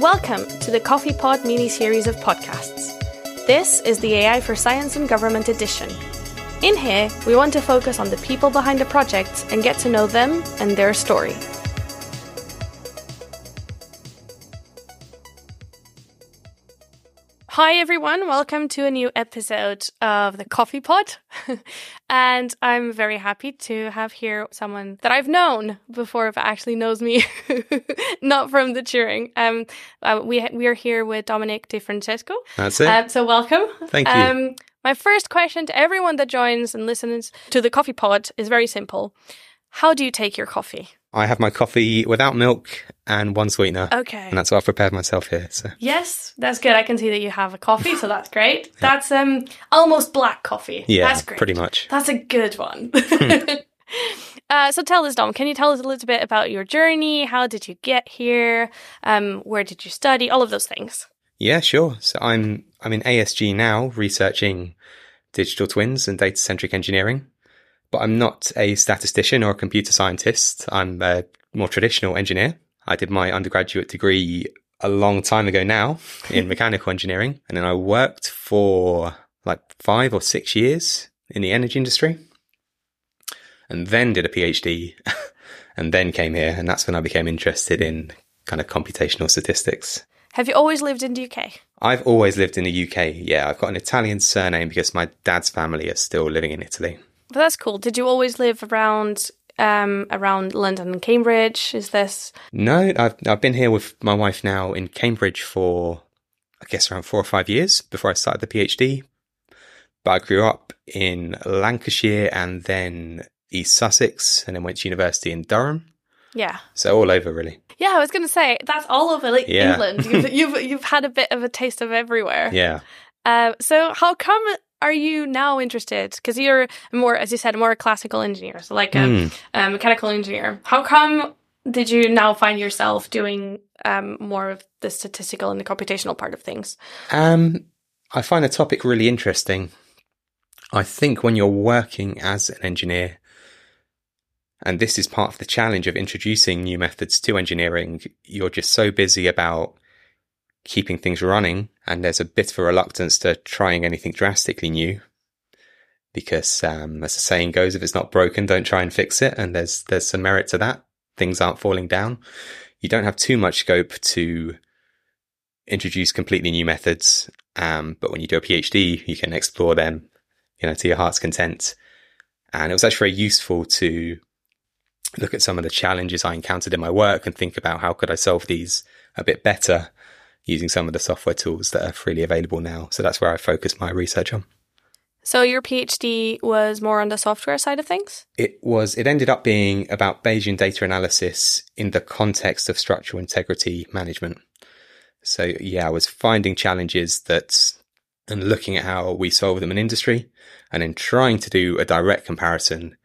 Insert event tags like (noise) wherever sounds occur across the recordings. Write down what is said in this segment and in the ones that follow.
Welcome to the Coffee Pod mini series of podcasts. This is the AI for Science and Government edition. In here, we want to focus on the people behind the projects and get to know them and their story. Hi, everyone. Welcome to a new episode of the Coffee Pod. (laughs) and I'm very happy to have here someone that I've known before, but actually knows me, (laughs) not from the Turing. Um, uh, we, we are here with Domenic DiFrancesco. That's it. Um, so, welcome. Thank you. Um, my first question to everyone that joins and listens to the Coffee Pod is very simple How do you take your coffee? I have my coffee without milk and one sweetener. Okay. And that's what I've prepared myself here. So Yes, that's good. I can see that you have a coffee, so that's great. (laughs) That's um almost black coffee. yeah, that's great. pretty much. That's a good one. (laughs) (laughs) uh, so tell us, Dom, can you tell us a little bit about your journey? How did you get here? Um, where did you study? All of those things. Yeah, sure. So I'm I'm in ASG now, researching digital twins and data centric engineering. But I'm not a statistician or a computer scientist. I'm a more traditional engineer. I did my undergraduate degree a long time ago now (laughs) in mechanical engineering, and then I worked for like five or six years in the energy industry, and then did a PhD, (laughs) and then came here, and that's when I became interested in kind of computational statistics. Have you always lived in the UK? I've always lived in the UK. Yeah, I've got an Italian surname because my dad's family are still living in Italy. But that's cool. Did you always live around um, around London and Cambridge? Is this No, I've I've been here with my wife now in Cambridge for I guess around four or five years before I started the PhD. But I grew up in Lancashire and then East Sussex, and then went to university in Durham. yeah? So all over really. Yeah, I was gonna say that's all over like Yeah. England. You've, (laughs) you've you've had a bit of a taste of everywhere. Yeah. Uh, so how come are you now interested? Because you're more, as you said, more a classical engineer, so like a, Mm. a mechanical engineer. How come did you now find yourself doing um, more of the statistical and the computational part of things? Um, I find the topic really interesting. I think when you're working as an engineer, and this is part of the challenge of introducing new methods to engineering, you're just so busy about keeping things running, and there's a bit of a reluctance to trying anything drastically new. Because, um, as the saying goes, if it's not broken, don't try and fix it. And there's, there's some merit to that. Things aren't falling down. You don't have too much scope to introduce completely new methods. Um, but when you do a PhD, you can explore them, you know, to your heart's content. And it was actually very useful to look at some of the challenges I encountered in my work and think about how could I solve these a bit better using some of the software tools that are freely available now. So that's where I focused my research on. So your PhD was more on the software side of things. It was, it ended up being about Bayesian data analysis in the context of structural integrity management. So yeah, I was finding challenges that and looking at how we solve them in industry and then trying to do a direct comparison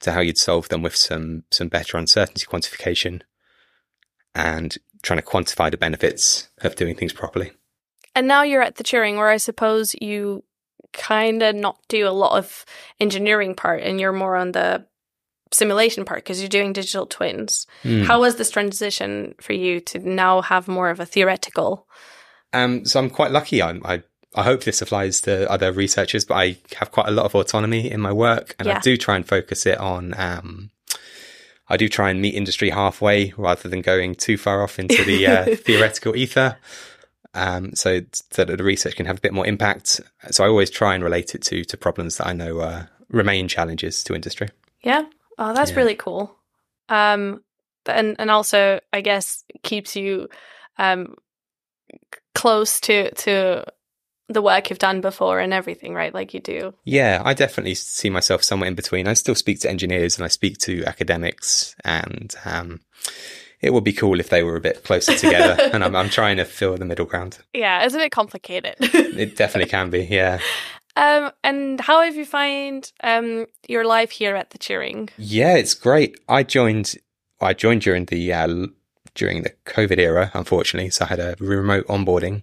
to how you'd solve them with some, some better uncertainty quantification and trying to quantify the benefits of doing things properly. And now you're at the Turing, where I suppose you kind of not do a lot of engineering part, and you're more on the simulation part because you're doing digital twins. Hmm. How was this transition for you to now have more of a theoretical? Um, so I'm quite lucky. I, I, I hope this applies to other researchers, but I have quite a lot of autonomy in my work and Yeah. I do try and focus it on, um, I do try and meet industry halfway rather than going too far off into the uh, (laughs) theoretical ether. Um, so, so that the research can have a bit more impact. So I always try and relate it to, to problems that I know, uh, remain challenges to industry. Yeah. Oh, that's Yeah. really cool. Um, and and also, I guess keeps you um close to to the work you've done before and everything, right? Like you do. Yeah, I definitely see myself somewhere in between. I still speak to engineers and I speak to academics, and um, it would be cool if they were a bit closer together. (laughs) and I'm, I'm trying to fill the middle ground. Yeah, it's a bit complicated. (laughs) It definitely can be. Yeah, um, and how have you find um your life here at the Turing? yeah, it's great. I joined. I joined during the uh, during the COVID era, unfortunately. So I had a remote onboarding.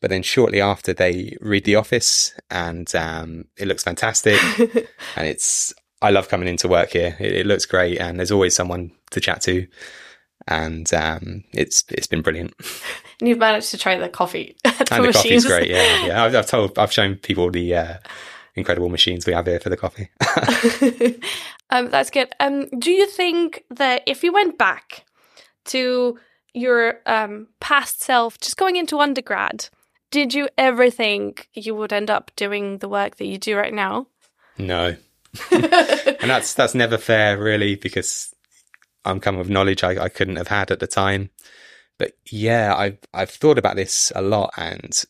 But then shortly after, they read the office, and um, it looks fantastic. (laughs) and it's I love coming into work here. It, it looks great, and there's always someone to chat to. and um, it's it's been brilliant. (laughs) And you've managed to try the coffee (laughs) at the and the coffee's great. Yeah, yeah. I've, I've told, I've shown people the uh, incredible machines we have here for the coffee. um, that's good. Um, do you think that if you went back to your um, past self, just going into undergrad, did you ever think you would end up doing the work that you do right now? no, (laughs) and that's that's never fair, really, because I'm coming with knowledge I, I couldn't have had at the time. But yeah, I've I've thought about this a lot, and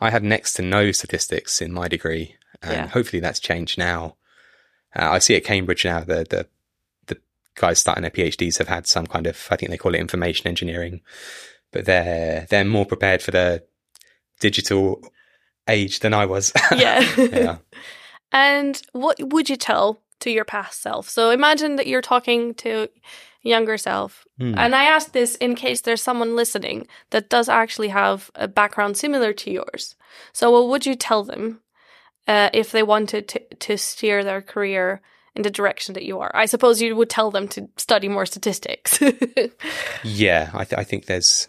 I had next to no statistics in my degree, and Yeah. hopefully that's changed now. Uh, I see at Cambridge now the the the guys starting their PhDs have had some kind of I think they call it information engineering, but they're they're more prepared for the digital age than I was. (laughs) yeah. yeah. (laughs) And what would you tell to your past self? So imagine that you're talking to younger self. Hmm. And I ask this in case there's someone listening that does actually have a background similar to yours. So what would you tell them uh, if they wanted to, to steer their career in the direction that you are? I suppose you would tell them to study more statistics. (laughs) Yeah, I, th- I think there's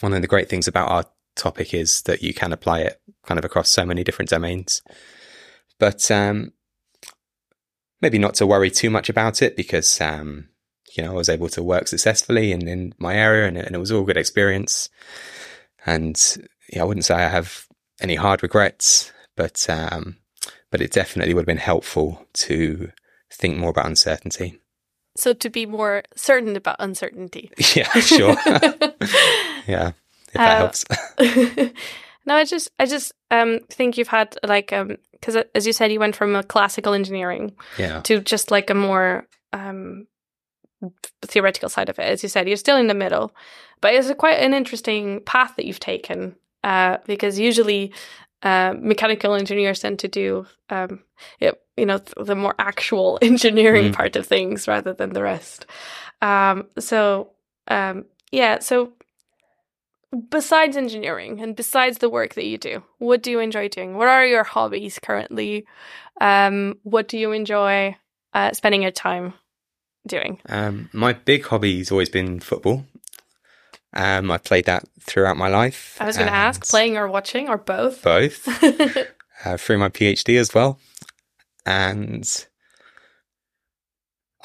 one of the great things about our topic is that you can apply it kind of across so many different domains. But um, maybe not to worry too much about it because um, you know I was able to work successfully in, in my area and, it- and it was all good experience. And yeah, I wouldn't say I have any hard regrets, but um, but it definitely would have been helpful to think more about uncertainty. so to be more certain about uncertainty. (laughs) yeah, sure. (laughs) yeah, if that Uh, helps. (laughs) (laughs) no, I just I just um think you've had like um because as you said you went from a classical engineering yeah. to just like a more um theoretical side of it. As you said, you're still in the middle, but it's a quite an interesting path that you've taken uh, because usually uh, mechanical engineers tend to do um, it, you know th- the more actual (laughs) engineering Mm. part of things rather than the rest. Um, so um, yeah, so besides engineering and besides the work that you do, what do you enjoy doing? What are your hobbies currently? Um, what do you enjoy uh, spending your time doing? Um, my big hobby's always been football. Um, I played that throughout my life. I was going to ask, playing or watching or both? both (laughs) uh, through my PhD as well, and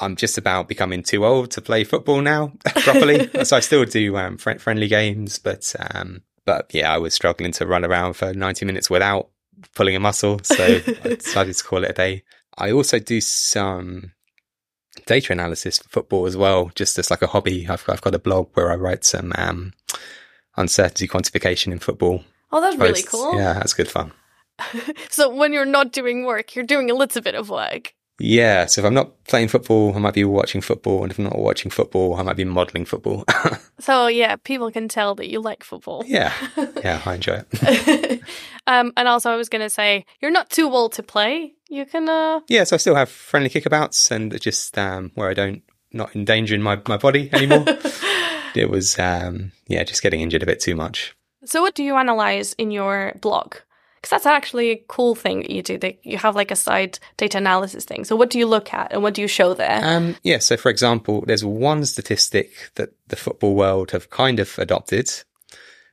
I'm just about becoming too old to play football now (laughs) properly. so I still do um, fri friendly games, but um, but yeah, I was struggling to run around for 90 minutes without pulling a muscle, so I (laughs) decided to call it a day. I also do some data analysis for football as well, just as like a hobby. I've I've got a blog where I write some um, uncertainty quantification in football. oh, that's really cool. Yeah, that's good fun. (laughs) So when you're not doing work, you're doing a little bit of work. Yeah, so if I'm not playing football, I might be watching football, and if I'm not watching football, I might be modelling football. (laughs) So yeah, people can tell that you like football. yeah, (laughs) yeah, I enjoy it. (laughs) um, and also, I was going to say, you're not too old to play. You can. Uh... Yeah, so I still have friendly kickabouts, and just um, where I don't not endangering my my body anymore. it was um, yeah, just getting injured a bit too much. So, what do you analyze in your blog? Because that's actually a cool thing that you do. That you have like a side data analysis thing. So, what do you look at and what do you show there? Um, yeah, so for example, there's one statistic that the football world have kind of adopted,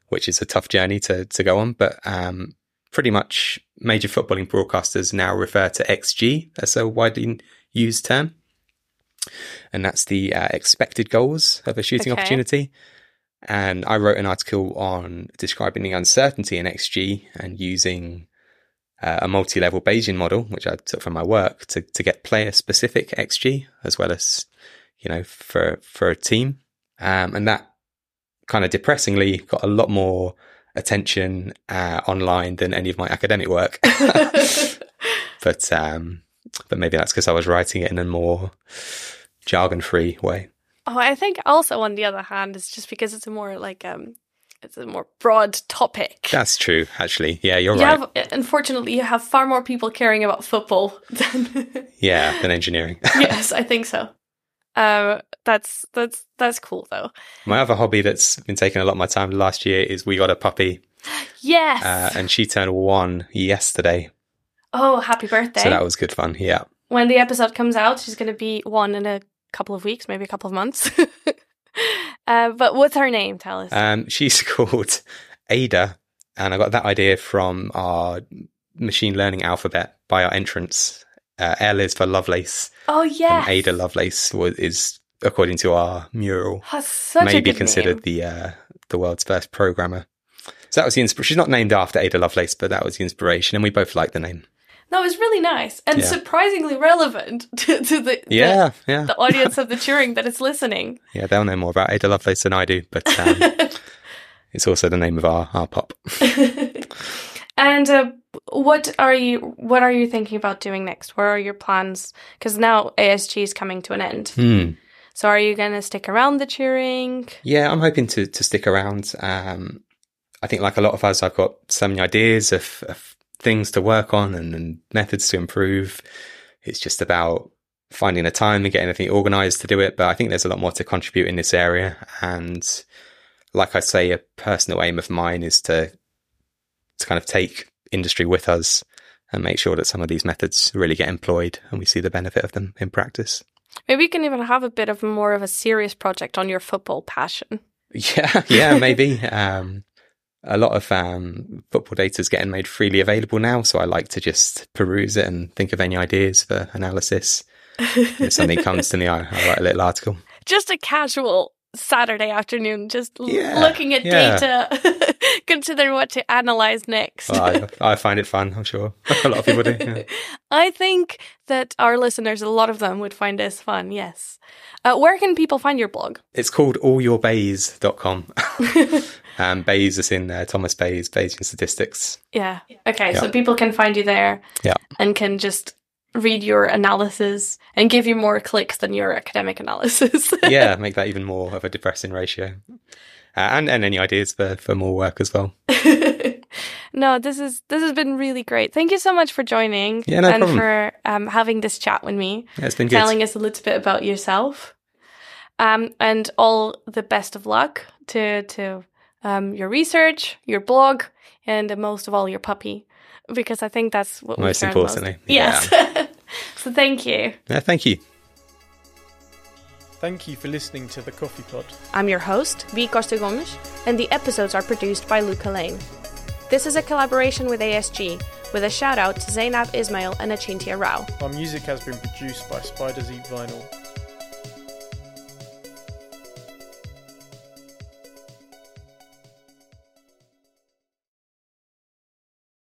which is a tough journey to, to go on, but um, pretty much major footballing broadcasters now refer to XG as a widely used term. And that's the uh, expected goals of a shooting Okay. opportunity. And I wrote an article on describing the uncertainty in XG and using uh, a multi-level Bayesian model, which I took from my work, to to get player-specific XG as well as you know for for a team, um, and that kind of depressingly got a lot more attention uh, online than any of my academic work. (laughs) but um, but maybe that's because I was writing it in a more jargon-free way. Oh, I think also on the other hand, it's just because it's a more like um, it's a more broad topic. That's true, actually. Yeah, you're you right. have, unfortunately, you have far more people caring about football (laughs) than. (laughs) Yeah, than engineering. (laughs) yes, I think so. Um, that's that's that's cool though. my other hobby that's been taking a lot of my time last year is we got a puppy, (gasps) Yes. uh, and she turned one yesterday. oh, happy birthday! So that was good fun. Yeah. when the episode comes out, she's going to be one in a couple of weeks, maybe a couple of months. (laughs) uh, but what's her name? Tell us. Um, she's (laughs) called Ada, and I got that idea from our machine learning alphabet by our entrance. Uh, L is for Lovelace, oh yeah, Ada Lovelace was, is, according to our mural, maybe considered name. the uh, the world's first programmer. So that was the inspiration. She's not named after Ada Lovelace, but that was the inspiration, and we both like the name. No, it was really nice and Yeah. surprisingly relevant (laughs) to, to the, Yeah, yeah, the the audience of the Turing that is listening. (laughs) yeah. They'll know more about Ada Lovelace than I do, but um, (laughs) it's also the name of our our pop. and uh, what are you what are you thinking about doing next? Where are your plans? Because now ASG is coming to an end. Hmm. So are you going to stick around the Turing? Yeah, I'm hoping to to stick around. Um, I think, like a lot of us, I've got so many ideas of, of things to work on and, and methods to improve. It's just about finding the time and getting everything organized to do it. But I think there's a lot more to contribute in this area. And like I say, a personal aim of mine is to to kind of take industry with us and make sure that some of these methods really get employed and we see the benefit of them in practice. Maybe you can even have a bit of more of a serious project on your football passion. (laughs) Yeah, yeah, maybe. (laughs) um, a lot of um, football data is getting made freely available now, so I like to just peruse it and think of any ideas for analysis. if something comes to me, I, I write a little article. (laughs) Just a casual Saturday afternoon, just l- Yeah, looking at yeah. data, (laughs) considering what to analyze next. Well, I, I find it fun. I'm sure (laughs) a lot of people do. yeah. (laughs) I think that our listeners, a lot of them, would find this fun. Yes. Uh, where can people find your blog? It's called allyourbayes.com. um, Bayes is in uh, Thomas Bayes, Bayesian statistics. Yeah. Okay. So people can find you there Yeah. and can just read your analysis and give you more clicks than your academic analysis. (laughs) Yeah, make that even more of a depressing ratio. Uh, and, and any ideas for, for more work as well. (laughs) no, this is this has been really great. Thank you so much for joining Yeah, no and problem. for um, having this chat with me, Yeah, it's been good. telling us a little bit about yourself. Um, and all the best of luck to to um, your research, your blog, and most of all your puppy, because I think that's what Most importantly, Yes. So thank you. Yeah, thank you. Thank you for listening to the Coffee Pod. I'm your host, Bea Costa Gomes, and the episodes are produced by Luca Lane. This is a collaboration with ASG, with a shout out to Zainab Ismail and Achintya Rao. Our music has been produced by Spiders Eat Vinyl.